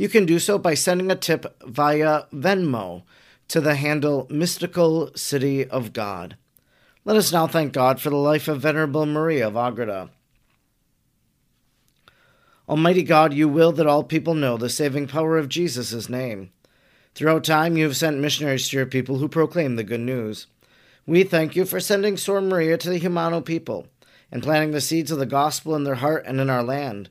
you can do so by sending a tip via Venmo to the handle Mystical City of God. Let us now thank God for the life of Venerable Maria of Agreda. Almighty God, you will that all people know the saving power of Jesus' name. Throughout time, you have sent missionaries to your people who proclaim the good news. We thank you for sending Sor Maria to the Jumano people and planting the seeds of the gospel in their heart and in our land.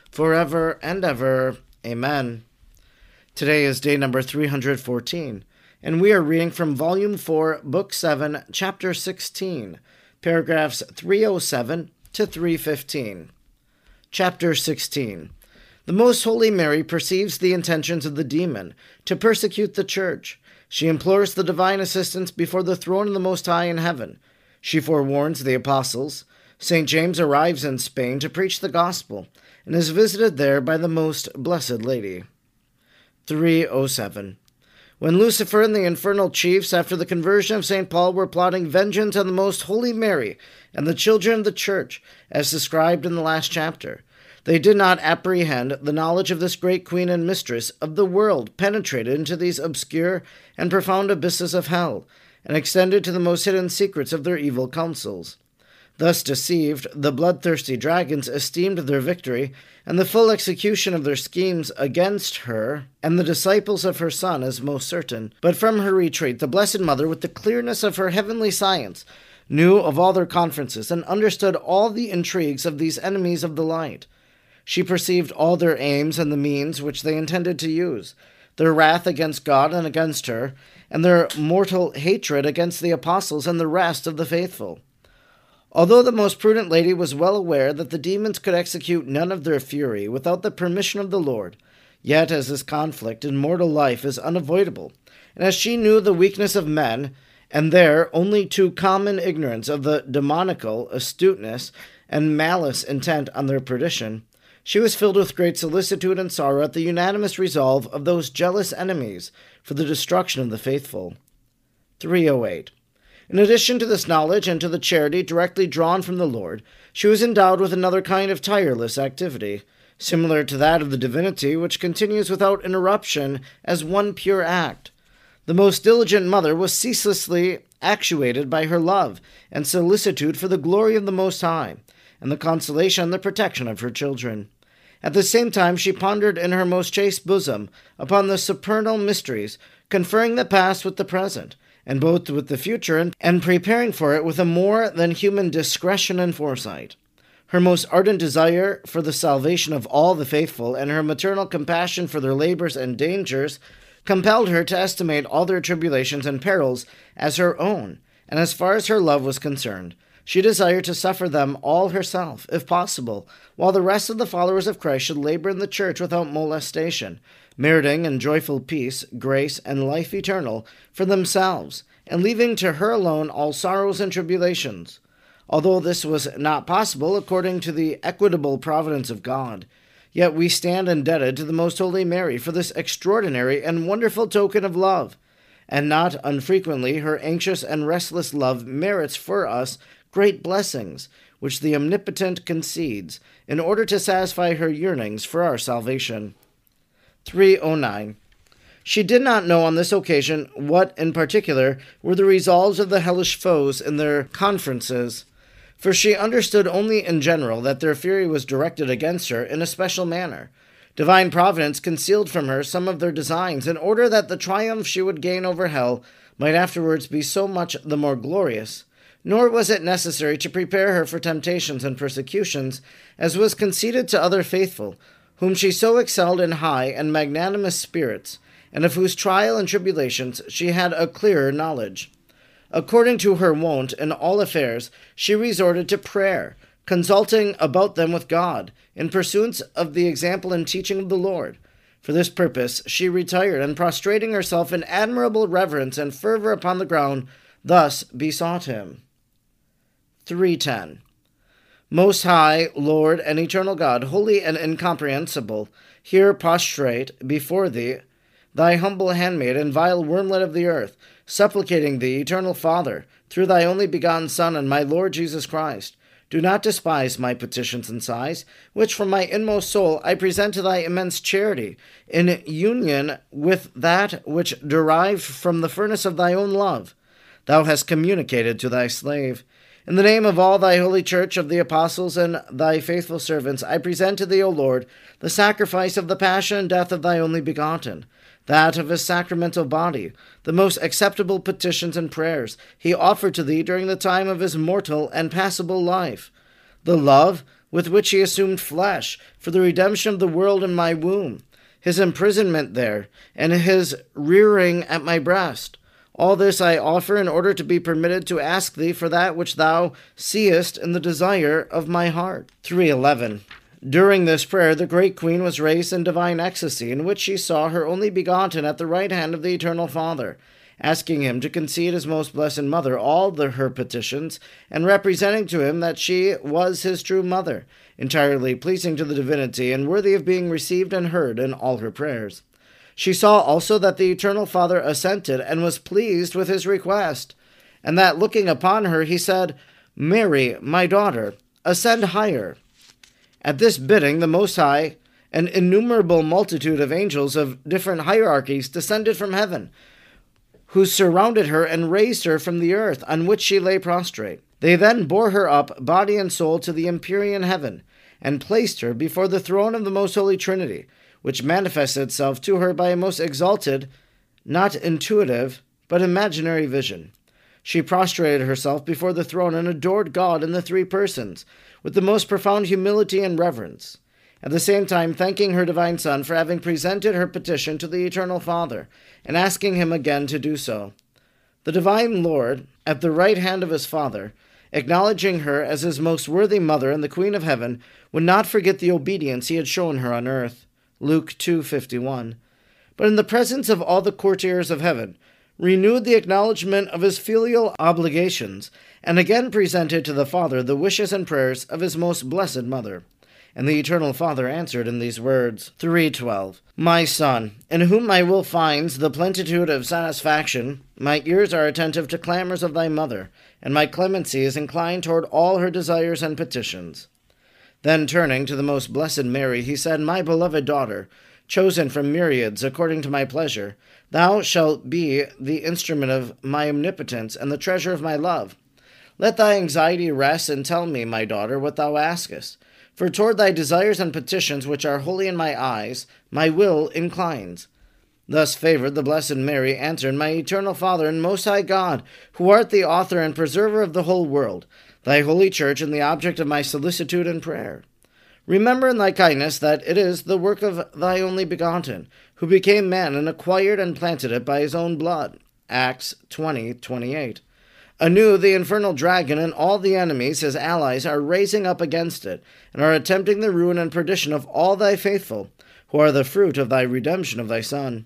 forever and ever. Amen. Today is day number 314, and we are reading from Volume 4, Book 7, Chapter 16, paragraphs 307 to 315. Chapter 16 the Most Holy Mary perceives the intentions of the demon to persecute the Church. She implores the divine assistance before the throne of the Most High in heaven. She forewarns the apostles. St. James arrives in Spain to preach the gospel and is visited there by the Most Blessed Lady. 307. When Lucifer and the infernal chiefs, after the conversion of St. Paul, were plotting vengeance on the Most Holy Mary and the children of the Church, as described in the last chapter, they did not apprehend the knowledge of this great queen and mistress of the world penetrated into these obscure and profound abysses of hell, and extended to the most hidden secrets of their evil counsels. Thus deceived, the bloodthirsty dragons esteemed their victory and the full execution of their schemes against her and the disciples of her Son as most certain. But from her retreat, the Blessed Mother, with the clearness of her heavenly science, knew of all their conferences and understood all the intrigues of these enemies of the light. She perceived all their aims and the means which they intended to use, their wrath against God and against her, and their mortal hatred against the apostles and the rest of the faithful. Although the most prudent lady was well aware that the demons could execute none of their fury without the permission of the Lord, yet as this conflict in mortal life is unavoidable, and as she knew the weakness of men, and their only too common ignorance of the demoniacal astuteness and malice intent on their perdition, she was filled with great solicitude and sorrow at the unanimous resolve of those jealous enemies for the destruction of the faithful. 308. In addition to this knowledge and to the charity directly drawn from the Lord, she was endowed with another kind of tireless activity, similar to that of the divinity, which continues without interruption as one pure act. The most diligent mother was ceaselessly actuated by her love and solicitude for the glory of the Most High, and the consolation and the protection of her children. At the same time, she pondered in her most chaste bosom upon the supernal mysteries, conferring the past with the present, and both with the future, and, and preparing for it with a more than human discretion and foresight. Her most ardent desire for the salvation of all the faithful, and her maternal compassion for their labors and dangers, compelled her to estimate all their tribulations and perils as her own, and as far as her love was concerned, she desired to suffer them all herself, if possible, while the rest of the followers of Christ should labor in the church without molestation, meriting in joyful peace, grace, and life eternal for themselves, and leaving to her alone all sorrows and tribulations. Although this was not possible according to the equitable providence of God, yet we stand indebted to the Most Holy Mary for this extraordinary and wonderful token of love. And not unfrequently her anxious and restless love merits for us great blessings, which the Omnipotent concedes, in order to satisfy her yearnings for our salvation. 309. She did not know on this occasion what, in particular, were the resolves of the hellish foes in their conferences, for she understood only in general that their fury was directed against her in a special manner. Divine Providence concealed from her some of their designs in order that the triumph she would gain over hell might afterwards be so much the more glorious, nor was it necessary to prepare her for temptations and persecutions, as was conceded to other faithful, whom she so excelled in high and magnanimous spirits, and of whose trial and tribulations she had a clearer knowledge. According to her wont in all affairs, she resorted to prayer, consulting about them with God, in pursuance of the example and teaching of the Lord. For this purpose she retired, and prostrating herself in admirable reverence and fervor upon the ground, thus besought him. 310. Most High, Lord and Eternal God, holy and incomprehensible, here prostrate before Thee, Thy humble handmaid and vile wormlet of the earth, supplicating Thee, Eternal Father, through Thy only begotten Son and my Lord Jesus Christ, do not despise my petitions and sighs, which from my inmost soul I present to thy immense charity, in union with that which derived from the furnace of thy own love. Thou hast communicated to thy slave. In the name of all thy holy church of the apostles and thy faithful servants, I present to thee, O Lord, the sacrifice of the passion and death of thy only begotten that of his sacramental body, the most acceptable petitions and prayers he offered to thee during the time of his mortal and passible life, the love with which he assumed flesh for the redemption of the world in my womb, his imprisonment there, and his rearing at my breast. All this I offer in order to be permitted to ask thee for that which thou seest in the desire of my heart. 311. During this prayer, the great queen was raised in divine ecstasy, in which she saw her only begotten at the right hand of the eternal Father, asking him to concede his most blessed mother all the, her petitions, and representing to him that she was his true mother, entirely pleasing to the divinity, and worthy of being received and heard in all her prayers. She saw also that the eternal Father assented and was pleased with his request, and that looking upon her, he said, Mary, my daughter, ascend higher. At this bidding, the Most High, an innumerable multitude of angels of different hierarchies descended from heaven, who surrounded her and raised her from the earth on which she lay prostrate. They then bore her up, body and soul, to the empyrean heaven, and placed her before the throne of the Most Holy Trinity, which manifested itself to her by a most exalted, not intuitive, but imaginary vision. She prostrated herself before the throne and adored God in the three persons, with the most profound humility and reverence, at the same time thanking her divine Son for having presented her petition to the Eternal Father, and asking him again to do so. The divine Lord, at the right hand of his Father, acknowledging her as his most worthy mother and the Queen of Heaven, would not forget the obedience he had shown her on earth. Luke 2:51. But in the presence of all the courtiers of heaven, renewed the acknowledgment of his filial obligations, and again presented to the Father the wishes and prayers of his most blessed Mother. And the Eternal Father answered in these words 312 My Son, in whom my will finds the plenitude of satisfaction, my ears are attentive to clamors of thy mother, and my clemency is inclined toward all her desires and petitions. Then turning to the most blessed Mary, he said, My beloved daughter, chosen from myriads according to my pleasure, thou shalt be the instrument of my omnipotence and the treasure of my love. Let thy anxiety rest and tell me, my daughter, what thou askest. For toward thy desires and petitions, which are holy in my eyes, my will inclines. Thus favored, the Blessed Mary answered, My eternal Father and Most High God, who art the author and preserver of the whole world, thy holy church and the object of my solicitude and prayer. Remember in thy kindness that it is the work of thy only begotten, who became man and acquired and planted it by his own blood. Acts 20 28. Anew, the infernal dragon and all the enemies, his allies, are raising up against it, and are attempting the ruin and perdition of all thy faithful, who are the fruit of thy redemption of thy Son.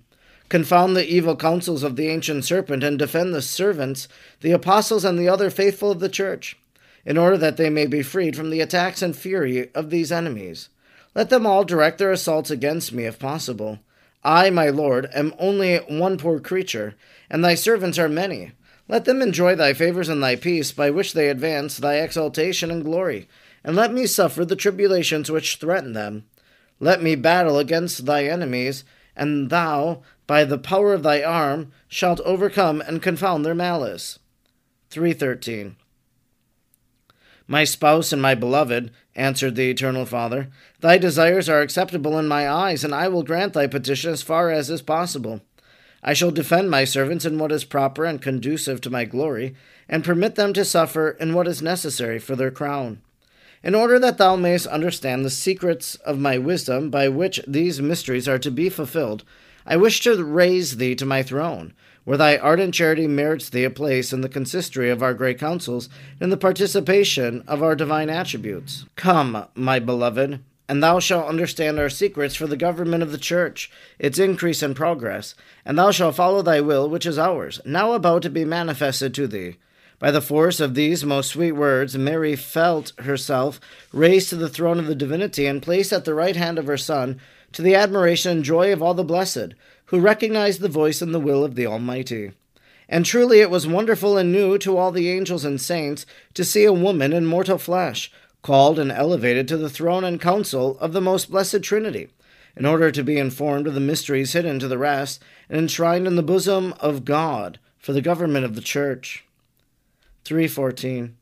Confound the evil counsels of the ancient serpent, and defend the servants, the apostles, and the other faithful of the church in order that they may be freed from the attacks and fury of these enemies. Let them all direct their assaults against me if possible. I, my Lord, am only one poor creature, and thy servants are many. Let them enjoy thy favors and thy peace, by which they advance thy exaltation and glory, and let me suffer the tribulations which threaten them. Let me battle against thy enemies, and thou, by the power of thy arm, shalt overcome and confound their malice. 313. My spouse and my beloved, answered the Eternal Father, thy desires are acceptable in my eyes, and I will grant thy petition as far as is possible. I shall defend my servants in what is proper and conducive to my glory, and permit them to suffer in what is necessary for their crown. In order that thou mayest understand the secrets of my wisdom by which these mysteries are to be fulfilled, I wish to raise thee to my throne, where thy ardent charity merits thee a place in the consistory of our great councils, and the participation of our divine attributes. Come, my beloved, and thou shalt understand our secrets for the government of the church, its increase and progress, and thou shalt follow thy will, which is ours, now about to be manifested to thee. By the force of these most sweet words, Mary felt herself raised to the throne of the divinity and placed at the right hand of her Son, to the admiration and joy of all the blessed, who recognized the voice and the will of the Almighty. And truly it was wonderful and new to all the angels and saints to see a woman in mortal flesh called and elevated to the throne and council of the most blessed Trinity, in order to be informed of the mysteries hidden to the rest and enshrined in the bosom of God for the government of the Church. 314.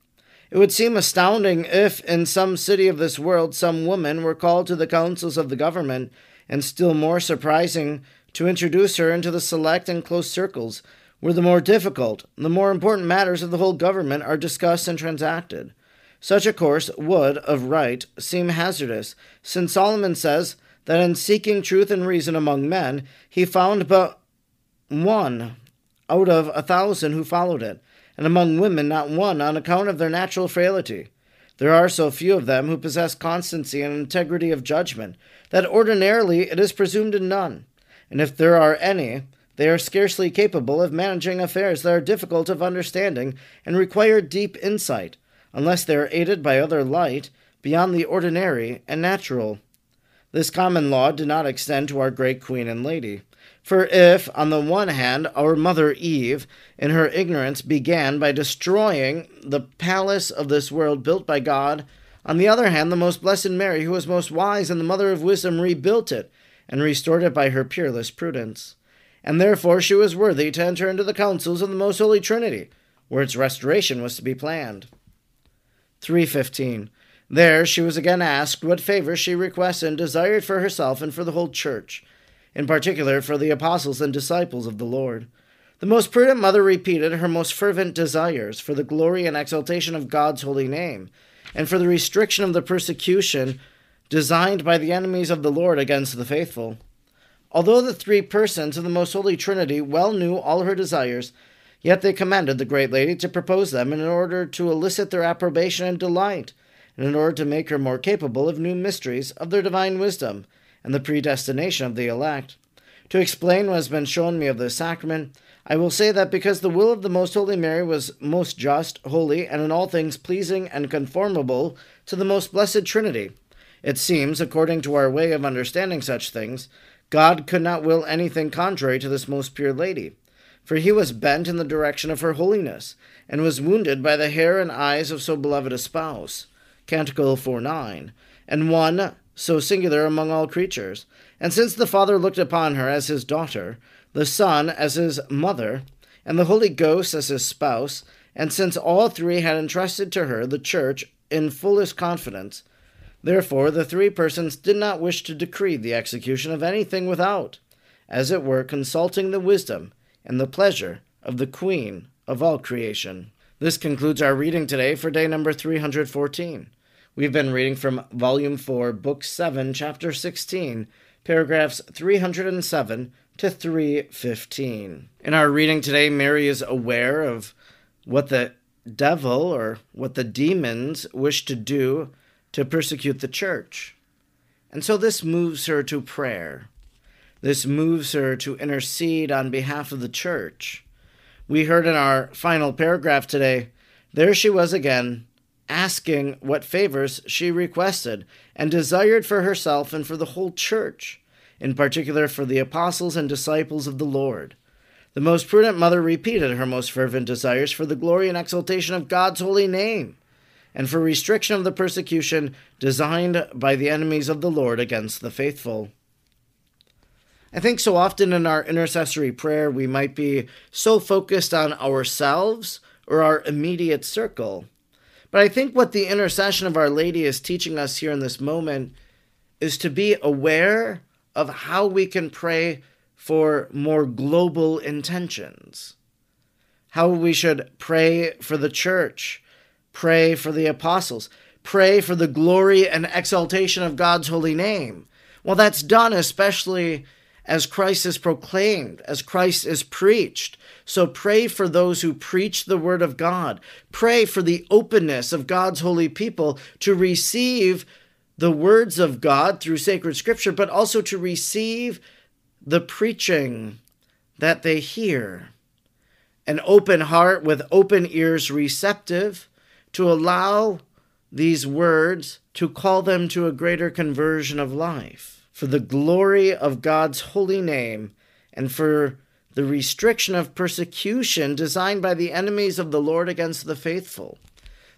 It would seem astounding if, in some city of this world, some woman were called to the councils of the government, and still more surprising to introduce her into the select and close circles where the more difficult, the more important matters of the whole government are discussed and transacted. Such a course would, of right, seem hazardous, since Solomon says that in seeking truth and reason among men, he found but one out of a thousand who followed it, and among women not one on account of their natural frailty. There are so few of them who possess constancy and integrity of judgment that ordinarily it is presumed in none, and if there are any, they are scarcely capable of managing affairs that are difficult of understanding and require deep insight unless they are aided by other light beyond the ordinary and natural. This common law did not extend to our great Queen and Lady. For if, on the one hand, our mother Eve, in her ignorance, began by destroying the palace of this world built by God, on the other hand, the most blessed Mary, who was most wise and the mother of wisdom, rebuilt it and restored it by her peerless prudence. And therefore she was worthy to enter into the councils of the most holy Trinity, where its restoration was to be planned. 315. There she was again asked what favors she requested and desired for herself and for the whole church, in particular for the apostles and disciples of the Lord. The most prudent mother repeated her most fervent desires for the glory and exaltation of God's holy name, and for the restriction of the persecution designed by the enemies of the Lord against the faithful. Although the three persons of the most holy Trinity well knew all her desires, Yet they commanded the great lady to propose them in order to elicit their approbation and delight, and in order to make her more capable of new mysteries of their divine wisdom and the predestination of the elect. To explain what has been shown me of this sacrament, I will say that because the will of the Most Holy Mary was most just, holy, and in all things pleasing and conformable to the most blessed Trinity, it seems, according to our way of understanding such things, God could not will anything contrary to this most pure lady for he was bent in the direction of her holiness, and was wounded by the hair and eyes of so beloved a spouse. Canticle 4 9. And one so singular among all creatures. And since the Father looked upon her as his daughter, the Son as his mother, and the Holy Ghost as his spouse, and since all three had entrusted to her the Church in fullest confidence, therefore the three persons did not wish to decree the execution of anything without, as it were, consulting the wisdom and the pleasure of the Queen of all creation. This concludes our reading today for day number 314. We've been reading from Volume 4, Book 7, Chapter 16, paragraphs 307 to 315. In our reading today, Mary is aware of what the devil or what the demons wish to do to persecute the church. And so this moves her to prayer. This moves her to intercede on behalf of the church. We heard in our final paragraph today, there she was again, asking what favors she requested and desired for herself and for the whole church, in particular for the apostles and disciples of the Lord. The most prudent mother repeated her most fervent desires for the glory and exaltation of God's holy name, and for restriction of the persecution designed by the enemies of the Lord against the faithful. I think so often in our intercessory prayer, we might be so focused on ourselves or our immediate circle. But I think what the intercession of Our Lady is teaching us here in this moment is to be aware of how we can pray for more global intentions. How we should pray for the church, pray for the apostles, pray for the glory and exaltation of God's holy name. Well, that's done especially as Christ is proclaimed, as Christ is preached. So pray for those who preach the word of God. Pray for the openness of God's holy people to receive the words of God through sacred scripture, but also to receive the preaching that they hear. An open heart with open ears receptive to allow these words to call them to a greater conversion of life. For the glory of God's holy name and for the restriction of persecution designed by the enemies of the Lord against the faithful.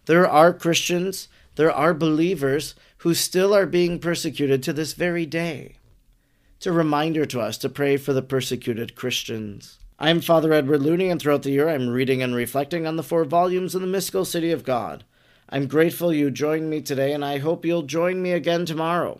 There are Christians, there are believers who still are being persecuted to this very day. It's a reminder to us to pray for the persecuted Christians. I'm Father Edward Looney, and throughout the year I'm reading and reflecting on the four volumes of the Mystical City of God. I'm grateful you joined me today, and I hope you'll join me again tomorrow.